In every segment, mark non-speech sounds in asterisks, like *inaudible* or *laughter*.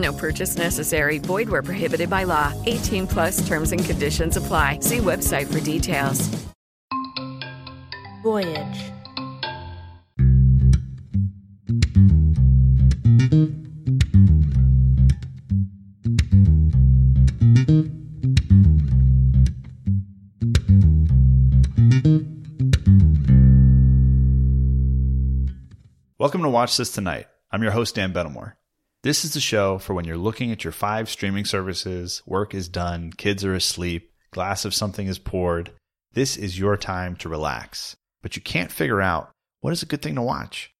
No purchase necessary. Void where prohibited by law. 18 plus terms and conditions apply. See website for details. Voyage. Welcome to Watch This Tonight. I'm your host, Dan Benamor. This is the show for when you're looking at your five streaming services, work is done, kids are asleep, glass of something is poured. This is your time to relax. But you can't figure out what is a good thing to watch.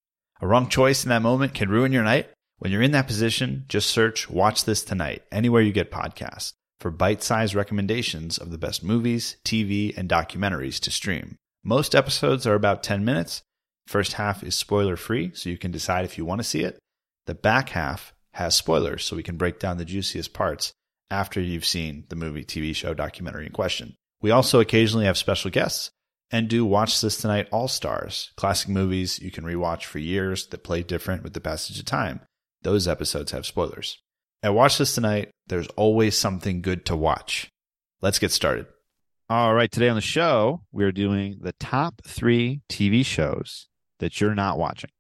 A wrong choice in that moment can ruin your night. When you're in that position, just search Watch This Tonight anywhere you get podcasts for bite sized recommendations of the best movies, TV, and documentaries to stream. Most episodes are about 10 minutes. First half is spoiler free, so you can decide if you want to see it. The back half has spoilers, so we can break down the juiciest parts after you've seen the movie, TV show, documentary in question. We also occasionally have special guests and do Watch This Tonight All Stars, classic movies you can rewatch for years that play different with the passage of time. Those episodes have spoilers. At Watch This Tonight, there's always something good to watch. Let's get started. All right, today on the show, we're doing the top three TV shows that you're not watching.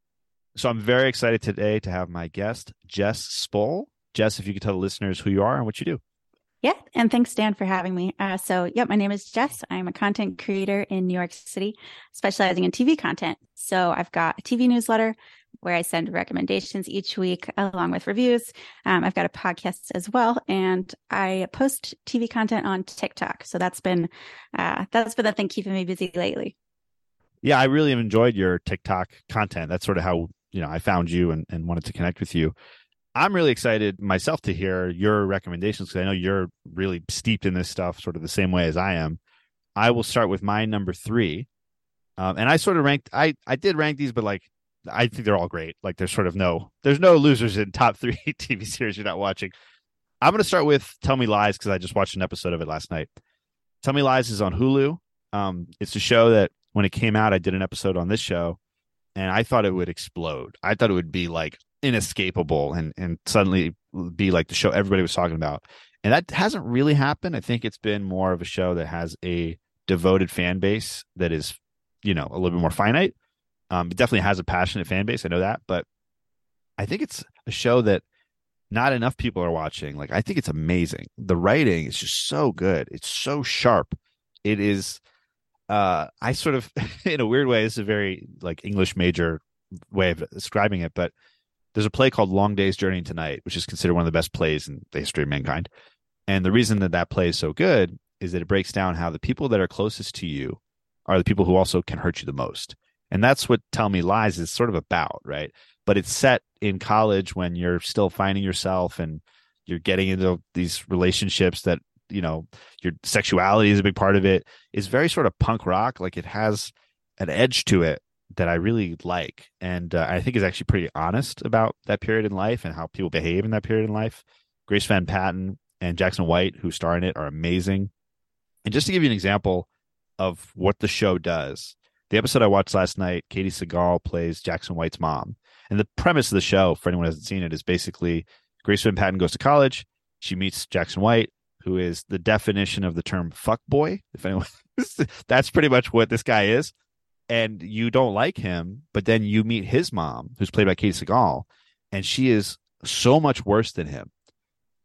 So I'm very excited today to have my guest, Jess Spoll. Jess, if you could tell the listeners who you are and what you do. Yeah, and thanks, Dan, for having me. Uh, so, yep, my name is Jess. I'm a content creator in New York City, specializing in TV content. So, I've got a TV newsletter where I send recommendations each week along with reviews. Um, I've got a podcast as well, and I post TV content on TikTok. So that's been uh, that's been the thing keeping me busy lately. Yeah, I really have enjoyed your TikTok content. That's sort of how you know I found you and, and wanted to connect with you. I'm really excited myself to hear your recommendations because I know you're really steeped in this stuff, sort of the same way as I am. I will start with my number three, um, and I sort of ranked. I I did rank these, but like I think they're all great. Like there's sort of no there's no losers in top three *laughs* TV series you're not watching. I'm going to start with Tell Me Lies because I just watched an episode of it last night. Tell Me Lies is on Hulu. Um, it's a show that when it came out, I did an episode on this show, and I thought it would explode. I thought it would be like inescapable and and suddenly be like the show everybody was talking about. And that hasn't really happened. I think it's been more of a show that has a devoted fan base that is, you know, a little bit more finite. Um, it definitely has a passionate fan base. I know that, but I think it's a show that not enough people are watching. Like, I think it's amazing. The writing is just so good. It's so sharp. It is. Uh, I sort of, *laughs* in a weird way, it's a very like English major way of describing it, but there's a play called Long Day's Journey into Night, which is considered one of the best plays in the history of mankind. And the reason that that play is so good is that it breaks down how the people that are closest to you are the people who also can hurt you the most. And that's what Tell Me Lies is sort of about, right? But it's set in college when you're still finding yourself and you're getting into these relationships that, you know, your sexuality is a big part of it. It's very sort of punk rock. Like it has an edge to it that I really like, and uh, I think is actually pretty honest about that period in life and how people behave in that period in life. Grace Van Patten and Jackson White, who star in it, are amazing. And just to give you an example of what the show does, the episode I watched last night, Katey Sagal plays Jackson White's mom, and the premise of the show, for anyone who hasn't seen it, is basically Grace Van Patten goes to college. She meets Jackson White, who is the definition of the term fuck boy. If anyone, *laughs* that's pretty much what this guy is and you don't like him, but then you meet his mom, who's played by Katey Sagal, and she is so much worse than him.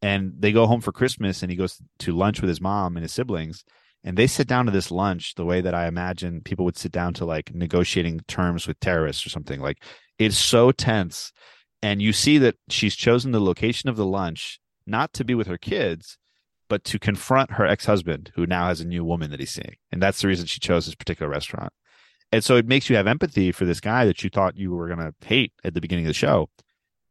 And they go home for Christmas, and he goes to lunch with his mom and his siblings, and they sit down to this lunch the way that I imagine people would sit down to like negotiating terms with terrorists or something. Like it's so tense. And you see that she's chosen the location of the lunch not to be with her kids, but to confront her ex husband, who now has a new woman that he's seeing. And that's the reason she chose this particular restaurant. And so it makes you have empathy for this guy that you thought you were going to hate at the beginning of the show.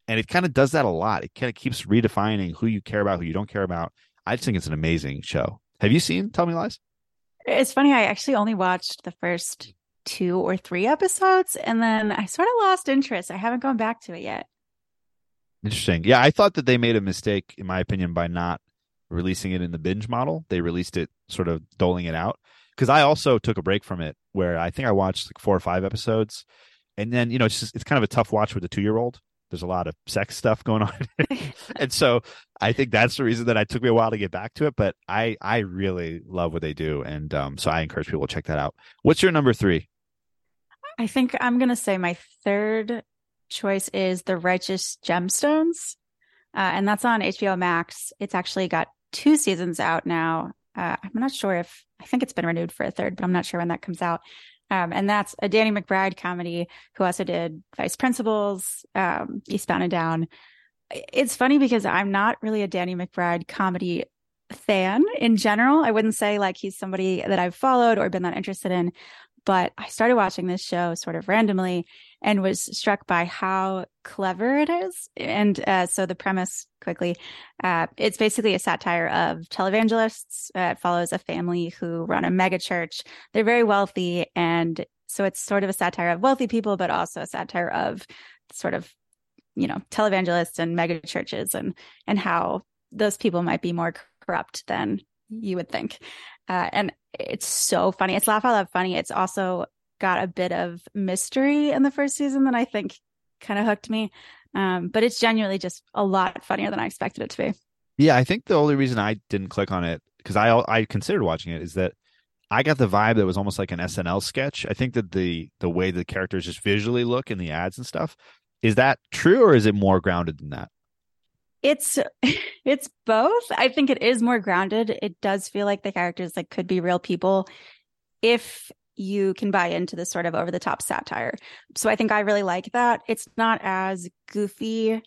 And it kind of does that a lot. It kind of keeps redefining who you care about, who you don't care about. I just think it's an amazing show. Have you seen Tell Me Lies? It's funny. I actually only watched the first two or three episodes and then I sort of lost interest. I haven't gone back to it yet. Interesting. Yeah, I thought that they made a mistake, in my opinion, by not releasing it in the binge model. They released it sort of doling it out. Because I also took a break from it where I think I watched like four or five episodes. And then, you know, it's just, it's kind of a tough watch with a two year old there's a lot of sex stuff going on *laughs* and so i think that's the reason that I took me a while to get back to it but i i really love what they do and um, so i encourage people to check that out what's your number three i think i'm gonna say my third choice is the righteous gemstones uh, and that's on hbo max it's actually got two seasons out now uh, i'm not sure if i think it's been renewed for a third but i'm not sure when that comes out um, and that's a Danny McBride comedy who also did Vice Principals, um, Eastbound and Down. It's funny because I'm not really a Danny McBride comedy fan in general. I wouldn't say like he's somebody that I've followed or been that interested in, but I started watching this show sort of randomly and was struck by how clever it is. And uh, so the premise quickly, uh, it's basically a satire of televangelists. Uh, it follows a family who run a mega church. They're very wealthy. And so it's sort of a satire of wealthy people, but also a satire of sort of, you know, televangelists and mega churches and, and how those people might be more corrupt than you would think. Uh, and it's so funny. It's laugh out loud funny. It's also got a bit of mystery in the first season that I think kind of hooked me. Um, but it's genuinely just a lot funnier than I expected it to be. Yeah, I think the only reason I didn't click on it because I I considered watching it is that I got the vibe that was almost like an SNL sketch. I think that the the way the characters just visually look in the ads and stuff is that true or is it more grounded than that? It's *laughs* it's both. I think it is more grounded. It does feel like the characters like could be real people if you can buy into this sort of over the top satire. So I think I really like that. It's not as goofy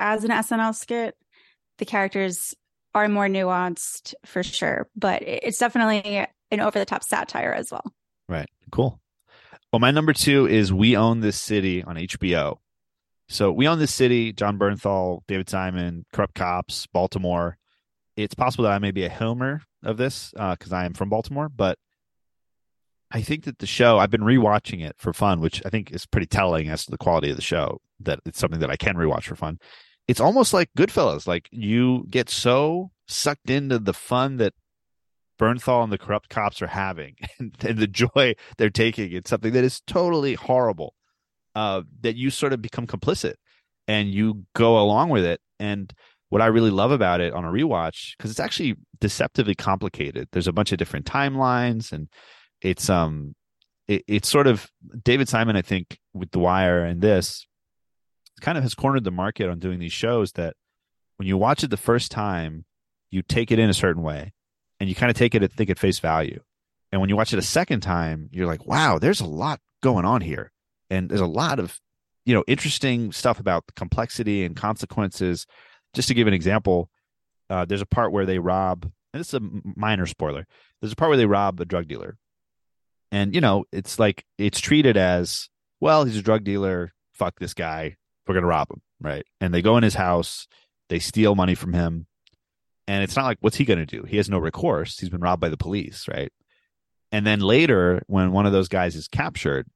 as an SNL skit. The characters are more nuanced for sure, but it's definitely an over the top satire as well. Right. Cool. Well, my number two is We Own This City on HBO. So we own this city, Jon Bernthal, David Simon, Corrupt Cops, Baltimore. It's possible that I may be a homer of this because uh, I am from Baltimore, but I think that the show, I've been rewatching it for fun, which I think is pretty telling as to the quality of the show, that it's something that I can rewatch for fun. It's almost like Goodfellas. Like you get so sucked into the fun that Bernthal and the corrupt cops are having *laughs* and, and the joy they're taking. It's something that is totally horrible uh, that you sort of become complicit and you go along with it. And what I really love about it on a rewatch, because it's actually deceptively complicated. There's a bunch of different timelines, and it's um, it, it's sort of David Simon, I think, with The Wire and this, kind of has cornered the market on doing these shows that when you watch it the first time, you take it in a certain way, and you kind of take it at think at face value. And when you watch it a second time, you're like, wow, there's a lot going on here and there's a lot of you know interesting stuff about complexity and consequences. Just to give an example uh, there's a part where they rob and this is a minor spoiler there's a part where they rob a drug dealer. And you know it's like it's treated as well he's a drug dealer fuck this guy we're gonna rob him right? And they go in his house they steal money from him and it's not like what's he gonna do? He has no recourse he's been robbed by the police right? And then later when one of those guys is captured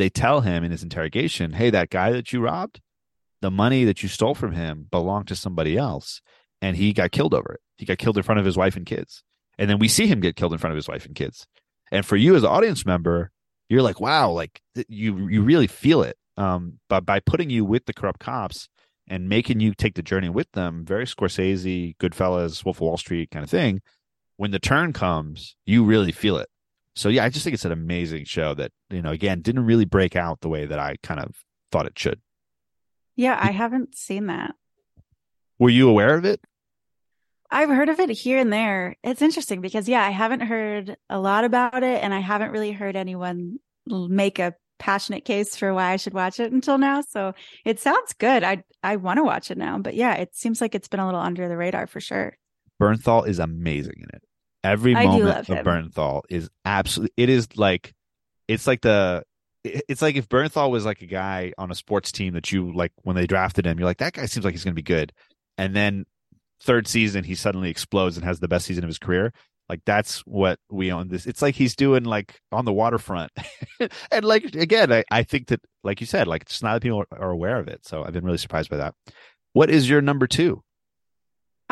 they tell him in his interrogation, hey, that guy that you robbed, the money that you stole from him belonged to somebody else. And he got killed over it. He got killed in front of his wife and kids. And then we see him get killed in front of his wife and kids. And for you as an audience member, you're like, wow, like you you really feel it. Um, but by putting you with the corrupt cops and making you take the journey with them, very Scorsese, Goodfellas, Wolf of Wall Street kind of thing. When the turn comes, you really feel it so yeah, I just think it's an amazing show that, you know, again, didn't really break out the way that I kind of thought it should. Yeah, I haven't seen that. Were you aware of it? I've heard of it here and there. It's interesting because yeah, I haven't heard a lot about it and I haven't really heard anyone make a passionate case for why I should watch it until now. So it sounds good. I I want to watch it now. But yeah, it seems like it's been a little under the radar for sure. Bernthal is amazing in it. Every I moment of him. Bernthal is absolutely it is like it's like the it's like if Bernthal was like a guy on a sports team that you like when they drafted him, you're like, that guy seems like he's gonna be good. And then third season he suddenly explodes and has the best season of his career. Like that's what we own this. It's like he's doing like on the waterfront. *laughs* and like again, I, I think that like you said, like just not that people are, are aware of it. So I've been really surprised by that. What is your number two?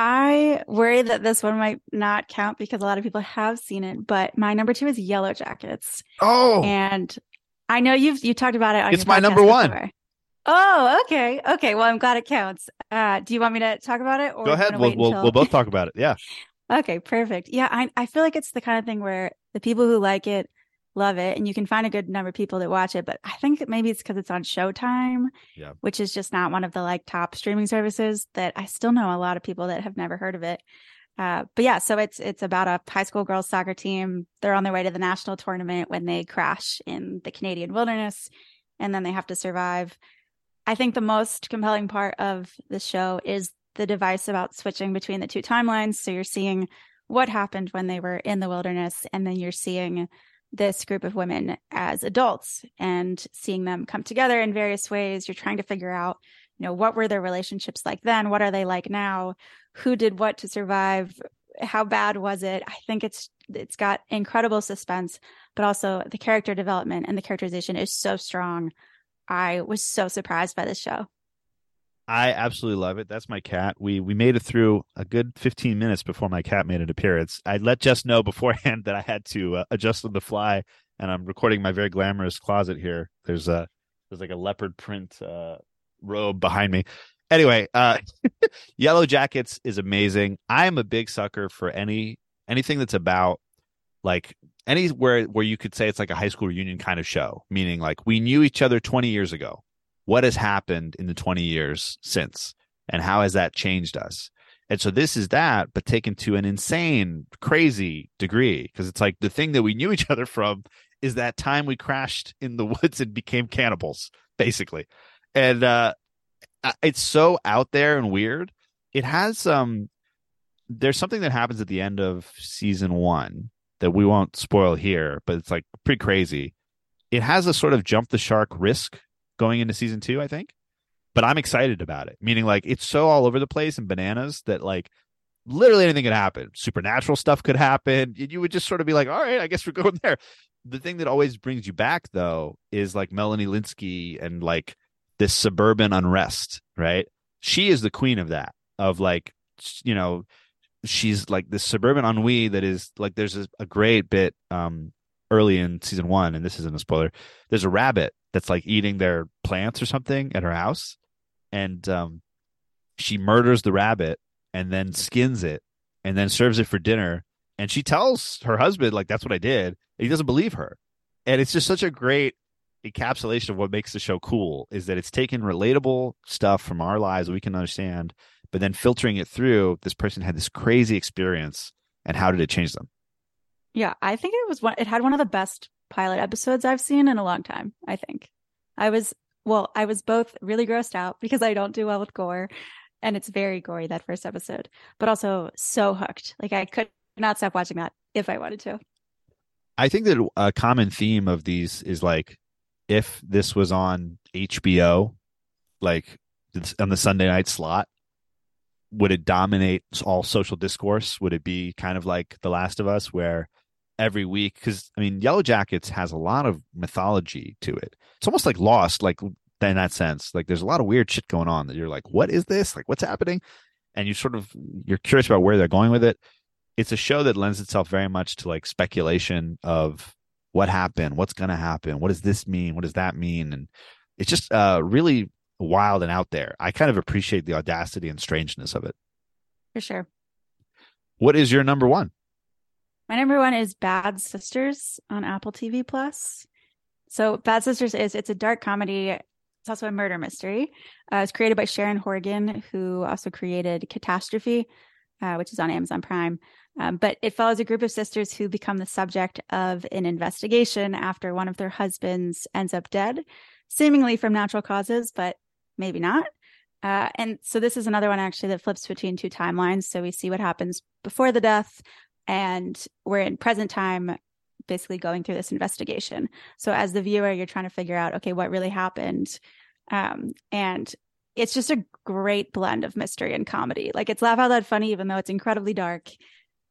I worry that this one might not count because a lot of people have seen it, but my number two is Yellowjackets. Oh, And I know you've you talked about it on It's my number one. before. Oh, okay. Okay. Well, I'm glad it counts. Uh, do you want me to talk about it or go ahead. We'll we'll, until- we'll both talk about it. Yeah. *laughs* Okay, perfect. Yeah, I I feel like it's the kind of thing where the people who like it love it, and you can find a good number of people that watch it. But I think maybe it's because it's on Showtime, Yeah. which is just not one of the like top streaming services. That I still know a lot of people that have never heard of it. Uh, but yeah, so it's it's about a high school girls soccer team. They're on their way to the national tournament when they crash in the Canadian wilderness, and then they have to survive. I think the most compelling part of the show is the device about switching between the two timelines. So you're seeing what happened when they were in the wilderness, and then you're seeing this group of women as adults and seeing them come together in various ways. You're trying to figure out, you know, what were their relationships like then? What are they like now? Who did what to survive? How bad was it? I think it's it's got incredible suspense, but also the character development and the characterization is so strong. I was so surprised by this show. I absolutely love it. That's my cat. We we made it through a good 15 minutes before my cat made an appearance. I let Jess know *laughs* beforehand that I had to uh, adjust on the fly, and I'm recording my very glamorous closet here. There's a there's like a leopard print uh, robe behind me. Anyway, uh, *laughs* Yellowjackets is amazing. I am a big sucker for any anything that's about like anywhere where you could say it's like a high school reunion kind of show, meaning like we knew each other 20 years ago what has happened in the 20 years since and how has that changed us? And so this is that but taken to an insane crazy degree because it's like the thing that we knew each other from is that time we crashed in the *laughs* woods and became cannibals basically. And uh it's so out there and weird. It has um there's something that happens at the end of season one that we won't spoil here but it's like pretty crazy. It has a sort of jump the shark risk going into season two, I think. But I'm excited about it. Meaning like it's so all over the place and bananas that like literally anything could happen. Supernatural stuff could happen. You would just sort of be like, all right, I guess we're *laughs* going there. The thing that always brings you back though is like Melanie Lynskey and like this suburban unrest, right? She is the queen of that, of like, you know, she's like this suburban ennui that is like there's a, a great bit um early in season one, and this isn't a spoiler. There's a rabbit that's like eating their plants or something at her house, and um, she murders the rabbit and then skins it and then serves it for dinner. And she tells her husband like that's what I did. He doesn't believe her, and it's just such a great encapsulation of what makes the show cool is that it's taking relatable stuff from our lives that we can understand, but then filtering it through. This person had this crazy experience, and how did it change them? Yeah, I think it was one. It had one of the best pilot episodes I've seen in a long time. I think I was well. I was both really grossed out because I don't do well with gore, and it's very gory that first episode, but also so hooked. Like I could not stop watching that if I wanted to. I think that a common theme of these is like if this was on HBO, like on the Sunday night slot, would it dominate all social discourse? Would it be kind of like The Last of Us, where every week? Because I mean, Yellowjackets has a lot of mythology to it. It's almost like Lost, like in that sense. Like there's a lot of weird shit going on that you're like, what is this? Like what's happening? And you sort of you're curious about where they're going with it. It's a show that lends itself very much to like speculation of what happened, what's going to happen, what does this mean, what does that mean, and it's just uh, really wild and out there. I kind of appreciate the audacity and strangeness of it. For sure. What is your number one? My number one is Bad Sisters on Apple TV Plus. So Bad Sisters is it's a dark comedy. It's also a murder mystery. Uh, it's created by Sharon Horgan, who also created Catastrophe. uh, which is on Amazon Prime. Um, but it follows a group of sisters who become the subject of an investigation after one of their husbands ends up dead, seemingly from natural causes, but maybe not. Uh, and so this is another one actually that flips between two timelines. So we see what happens before the death, and we're in present time, basically going through this investigation. So as the viewer, you're trying to figure out, okay, what really happened, um, and it's just a great blend of mystery and comedy. Like it's laugh out loud funny, even though it's incredibly dark,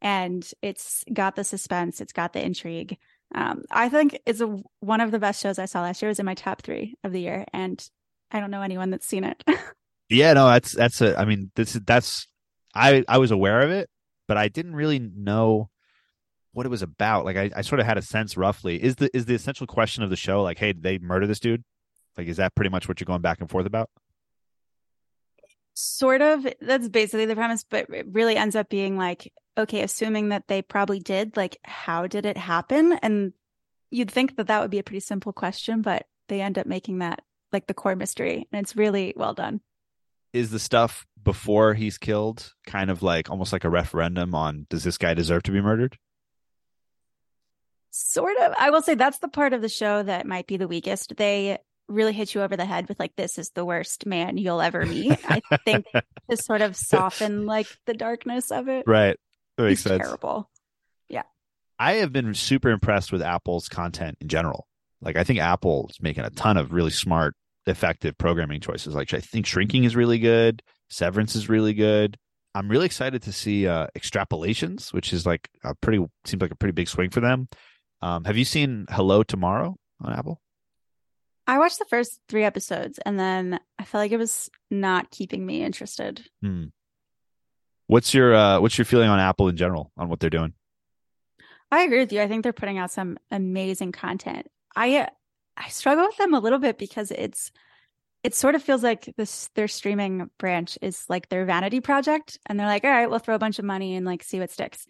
and it's got the suspense, it's got the intrigue. Um, I think it's a, one of the best shows I saw last year. It was in my top three of the year, and I don't know anyone that's seen it. *laughs* yeah, no, that's that's a. I mean, this that's I I was aware of it, but I didn't really know what it was about. Like I, I sort of had a sense roughly. Is the is the essential question of the show like, hey, did they murder this dude? Like, is that pretty much what you're going back and forth about? Sort of. That's basically the premise, but it really ends up being like, okay, assuming that they probably did, like, how did it happen? And you'd think that that would be a pretty simple question, but they end up making that like the core mystery, and it's really well done. Is the stuff before he's killed kind of like almost like a referendum on does this guy deserve to be murdered? Sort of. I will say that's the part of the show that might be the weakest. They really hit you over the head with like this is the worst man you'll ever meet. I think to sort of *laughs* soften like the darkness of it. Right. That makes He's sense. Terrible. Yeah. I have been super impressed with Apple's content in general. Like I think Apple is making a ton of really smart, effective programming choices. Like I think Shrinking is really good. Severance is really good. I'm really excited to see uh, Extrapolations, which is like a pretty seems like a pretty big swing for them. Um, have you seen Hello Tomorrow on Apple? I watched the first three episodes and then I felt like it was not keeping me interested. Hmm. What's your uh, what's your feeling on Apple in general on what they're doing? I agree with you. I think they're putting out some amazing content. I I struggle with them a little bit because it's it sort of feels like this their streaming branch is like their vanity project and they're like, "All right, we'll throw a bunch of money and like see what sticks."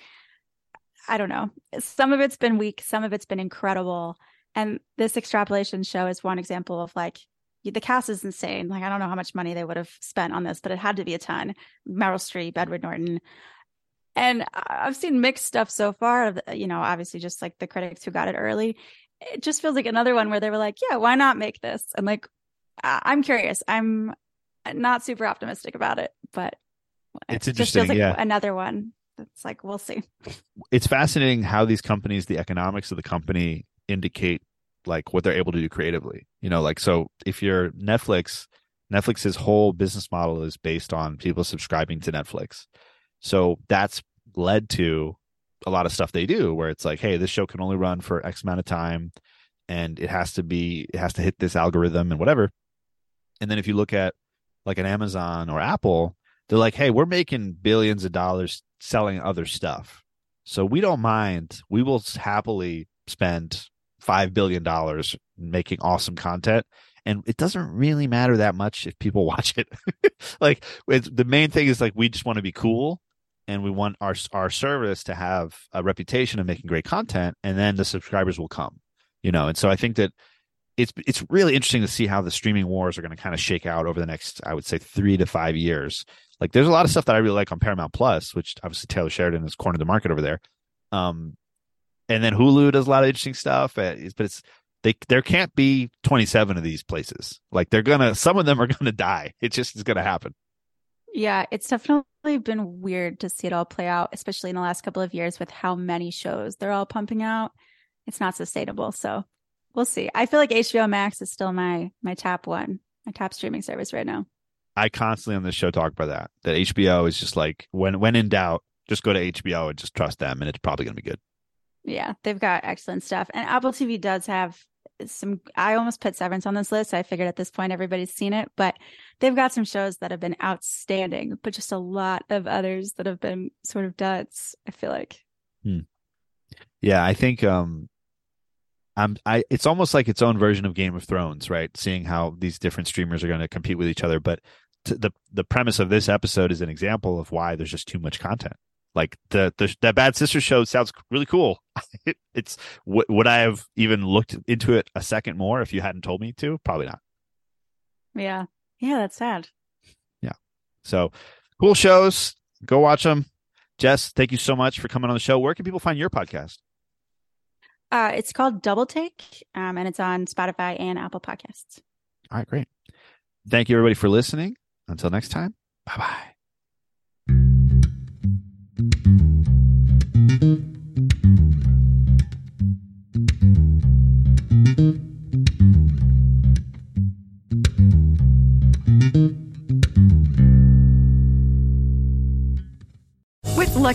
I don't know. Some of it's been weak, some of it's been incredible. And this extrapolation show is one example of like the cast is insane. Like I don't know how much money they would have spent on this, but it had to be a ton. Meryl Streep, Edward Norton. And I've seen mixed stuff so far, you know, obviously just like the critics who got it early. It just feels like another one where they were like, yeah, why not make this? And like, I'm curious. I'm not super optimistic about it, but it's it interesting. Like yeah. Another one. It's like, we'll see. It's fascinating how these companies, the economics of the company indicate like what they're able to do creatively. You know, like so if you're Netflix, Netflix's whole business model is based on people subscribing to Netflix. So that's led to a lot of stuff they do where it's like, hey, this show can only run for X amount of time and it has to be it has to hit this algorithm and whatever. And then if you look at like an Amazon or Apple, they're like, hey, we're making billions of dollars selling other stuff. So we don't mind. We will happily spend five billion dollars making awesome content and it doesn't really matter that much if people *laughs* watch it *laughs* like the main thing is like we just want to be cool and we want our our service to have a reputation of making great content and then the subscribers will come you know and so i think that it's it's really interesting to see how the streaming wars are going to kind of shake out over the next i would say 3 to 5 years like there's a lot of stuff that i really like on paramount plus which obviously taylor sheridan has cornered the market over there um and then Hulu does a lot of interesting stuff. Uh, but it's they there can't be 27 of these places. Like they're gonna some of them are *laughs* gonna die. It just is gonna happen. Yeah, it's definitely been weird to see it all play out, especially in the last couple of years with how many shows they're all pumping out. It's not sustainable. So we'll see. I feel like HBO Max is still my my top one, my top streaming service right now. I constantly on this show talk about that. That HBO is just like when when in doubt, just go to HBO and just trust them, and it's probably gonna be good. Yeah, they've got excellent stuff. And Apple TV does have some I almost put Severance on this list. I figured at this point everybody's seen it, but they've got some shows that have been outstanding, but just a lot of others that have been sort of duds, I feel like. Hmm. Yeah, I think um I'm I it's almost like its own version of Game of Thrones, right? Seeing how these different streamers are going to compete with each other, but the the premise of this episode is an example of why there's just too much content. Like the the that Bad Sister show sounds really cool. it, *laughs* it's w- would I have even looked into it a second more if you hadn't told me to? Probably not. Yeah, yeah, that's sad. Yeah. So cool shows. Go watch them. Jess, thank you so much for coming on the show. Where can people find your podcast? Uh, it's called Double Take, um, and it's on Spotify and Apple Podcasts. All right, great. Thank you, everybody, for listening. Until next time, bye bye.